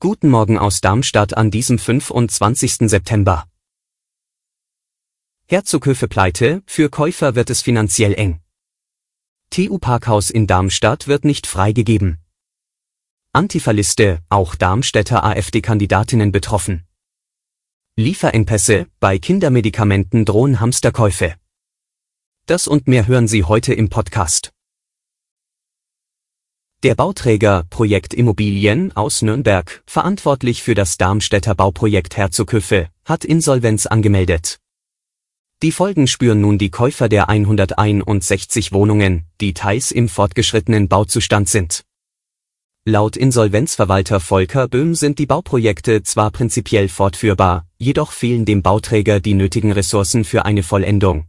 Guten Morgen aus Darmstadt an diesem 25. September. Herzoghöfe pleite, für Käufer wird es finanziell eng. TU Parkhaus in Darmstadt wird nicht freigegeben. Antifa-Liste, auch Darmstädter AfD-Kandidatinnen betroffen. Lieferengpässe, bei Kindermedikamenten drohen Hamsterkäufe. Das und mehr hören Sie heute im Podcast. Der Bauträger Projekt Immobilien aus Nürnberg, verantwortlich für das Darmstädter Bauprojekt Herzoghöfe, hat Insolvenz angemeldet. Die Folgen spüren nun die Käufer der 161 Wohnungen, die teils im fortgeschrittenen Bauzustand sind. Laut Insolvenzverwalter Volker Böhm sind die Bauprojekte zwar prinzipiell fortführbar, jedoch fehlen dem Bauträger die nötigen Ressourcen für eine Vollendung.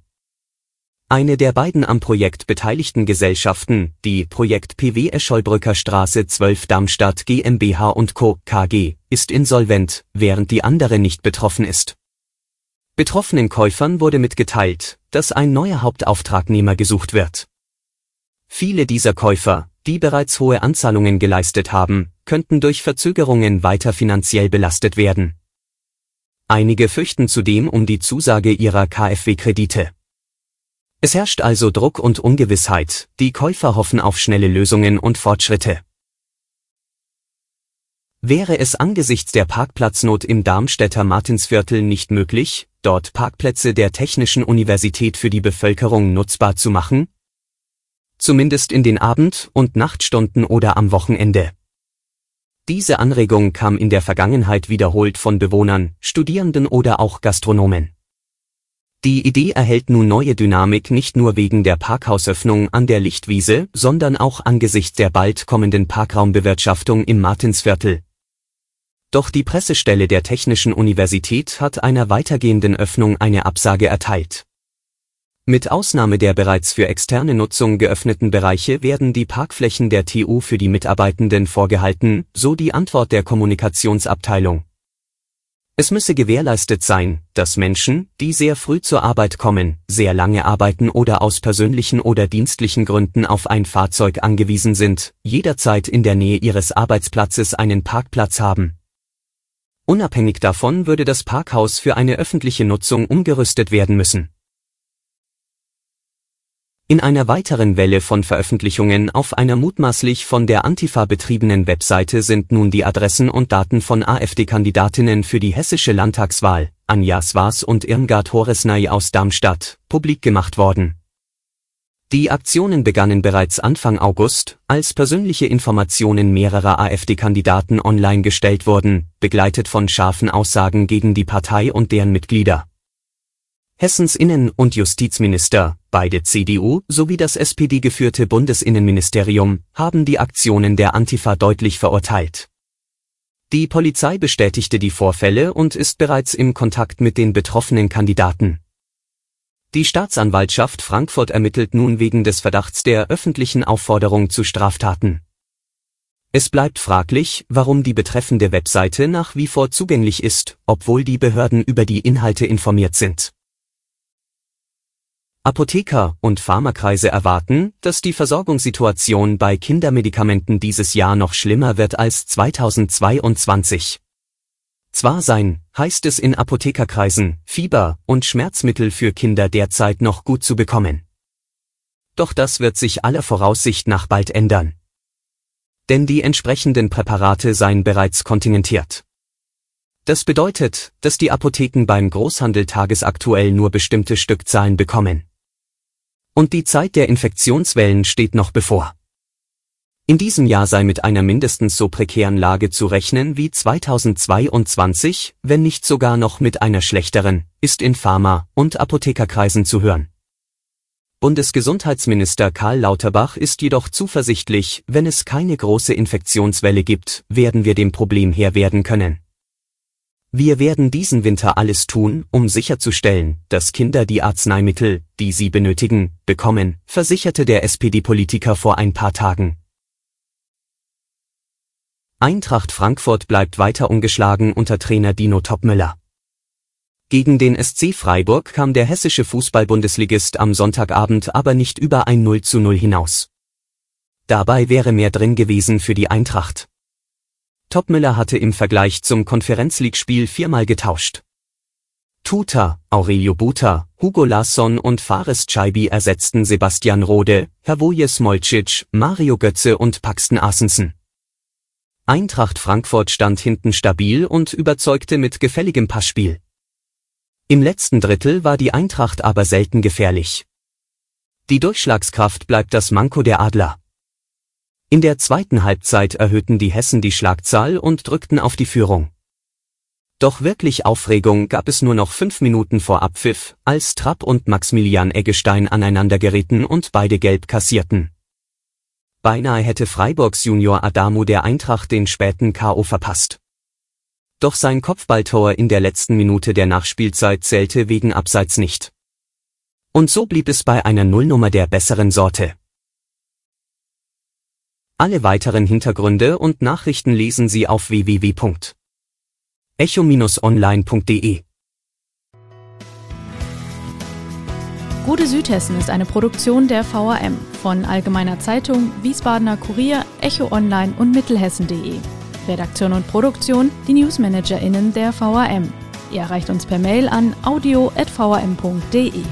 Eine der beiden am Projekt beteiligten Gesellschaften, die Projekt PW Escholbrücker Straße 12 Darmstadt GmbH und Co. KG, ist insolvent, während die andere nicht betroffen ist. Betroffenen Käufern wurde mitgeteilt, dass ein neuer Hauptauftragnehmer gesucht wird. Viele dieser Käufer, die bereits hohe Anzahlungen geleistet haben, könnten durch Verzögerungen weiter finanziell belastet werden. Einige fürchten zudem um die Zusage ihrer KfW-Kredite. Es herrscht also Druck und Ungewissheit, die Käufer hoffen auf schnelle Lösungen und Fortschritte. Wäre es angesichts der Parkplatznot im Darmstädter Martinsviertel nicht möglich, dort Parkplätze der Technischen Universität für die Bevölkerung nutzbar zu machen? Zumindest in den Abend- und Nachtstunden oder am Wochenende. Diese Anregung kam in der Vergangenheit wiederholt von Bewohnern, Studierenden oder auch Gastronomen. Die Idee erhält nun neue Dynamik nicht nur wegen der Parkhausöffnung an der Lichtwiese, sondern auch angesichts der bald kommenden Parkraumbewirtschaftung im Martinsviertel. Doch die Pressestelle der Technischen Universität hat einer weitergehenden Öffnung eine Absage erteilt. Mit Ausnahme der bereits für externe Nutzung geöffneten Bereiche werden die Parkflächen der TU für die Mitarbeitenden vorgehalten, so die Antwort der Kommunikationsabteilung. Es müsse gewährleistet sein, dass Menschen, die sehr früh zur Arbeit kommen, sehr lange arbeiten oder aus persönlichen oder dienstlichen Gründen auf ein Fahrzeug angewiesen sind, jederzeit in der Nähe ihres Arbeitsplatzes einen Parkplatz haben. Unabhängig davon würde das Parkhaus für eine öffentliche Nutzung umgerüstet werden müssen. In einer weiteren Welle von Veröffentlichungen auf einer mutmaßlich von der Antifa betriebenen Webseite sind nun die Adressen und Daten von AfD-Kandidatinnen für die hessische Landtagswahl, Anja Swas und Irmgard Horesnay aus Darmstadt, publik gemacht worden. Die Aktionen begannen bereits Anfang August, als persönliche Informationen mehrerer AfD-Kandidaten online gestellt wurden, begleitet von scharfen Aussagen gegen die Partei und deren Mitglieder. Hessens Innen- und Justizminister, beide CDU, sowie das SPD-geführte Bundesinnenministerium haben die Aktionen der Antifa deutlich verurteilt. Die Polizei bestätigte die Vorfälle und ist bereits im Kontakt mit den betroffenen Kandidaten. Die Staatsanwaltschaft Frankfurt ermittelt nun wegen des Verdachts der öffentlichen Aufforderung zu Straftaten. Es bleibt fraglich, warum die betreffende Webseite nach wie vor zugänglich ist, obwohl die Behörden über die Inhalte informiert sind. Apotheker und Pharmakreise erwarten, dass die Versorgungssituation bei Kindermedikamenten dieses Jahr noch schlimmer wird als 2022. Zwar sein, heißt es in Apothekerkreisen, Fieber und Schmerzmittel für Kinder derzeit noch gut zu bekommen. Doch das wird sich aller Voraussicht nach bald ändern. Denn die entsprechenden Präparate seien bereits kontingentiert. Das bedeutet, dass die Apotheken beim Großhandel tagesaktuell nur bestimmte Stückzahlen bekommen. Und die Zeit der Infektionswellen steht noch bevor. In diesem Jahr sei mit einer mindestens so prekären Lage zu rechnen wie 2022, wenn nicht sogar noch mit einer schlechteren, ist in Pharma- und Apothekerkreisen zu hören. Bundesgesundheitsminister Karl Lauterbach ist jedoch zuversichtlich, wenn es keine große Infektionswelle gibt, werden wir dem Problem Herr werden können. Wir werden diesen Winter alles tun, um sicherzustellen, dass Kinder die Arzneimittel, die sie benötigen, bekommen, versicherte der SPD-Politiker vor ein paar Tagen. Eintracht Frankfurt bleibt weiter ungeschlagen unter Trainer Dino Topmüller. Gegen den SC Freiburg kam der hessische Fußball-Bundesligist am Sonntagabend aber nicht über ein 0 zu 0 hinaus. Dabei wäre mehr drin gewesen für die Eintracht. Topmüller hatte im Vergleich zum Konferenzleague-Spiel viermal getauscht. Tuta, Aurelio Buta, Hugo Larsson und Fares Chaibi ersetzten Sebastian Rode, Hervoje Smolcic, Mario Götze und Paxton Asensen. Eintracht Frankfurt stand hinten stabil und überzeugte mit gefälligem Passspiel. Im letzten Drittel war die Eintracht aber selten gefährlich. Die Durchschlagskraft bleibt das Manko der Adler. In der zweiten Halbzeit erhöhten die Hessen die Schlagzahl und drückten auf die Führung. Doch wirklich Aufregung gab es nur noch fünf Minuten vor Abpfiff, als Trapp und Maximilian Eggestein aneinander gerieten und beide gelb kassierten. Beinahe hätte Freiburgs Junior Adamu der Eintracht den späten K.O. verpasst. Doch sein Kopfballtor in der letzten Minute der Nachspielzeit zählte wegen Abseits nicht. Und so blieb es bei einer Nullnummer der besseren Sorte. Alle weiteren Hintergründe und Nachrichten lesen Sie auf www.echo-online.de. Gute Südhessen ist eine Produktion der VRM von Allgemeiner Zeitung, Wiesbadener Kurier, Echo Online und Mittelhessen.de. Redaktion und Produktion die NewsmanagerInnen der VRM. Ihr erreicht uns per Mail an audio.vrm.de.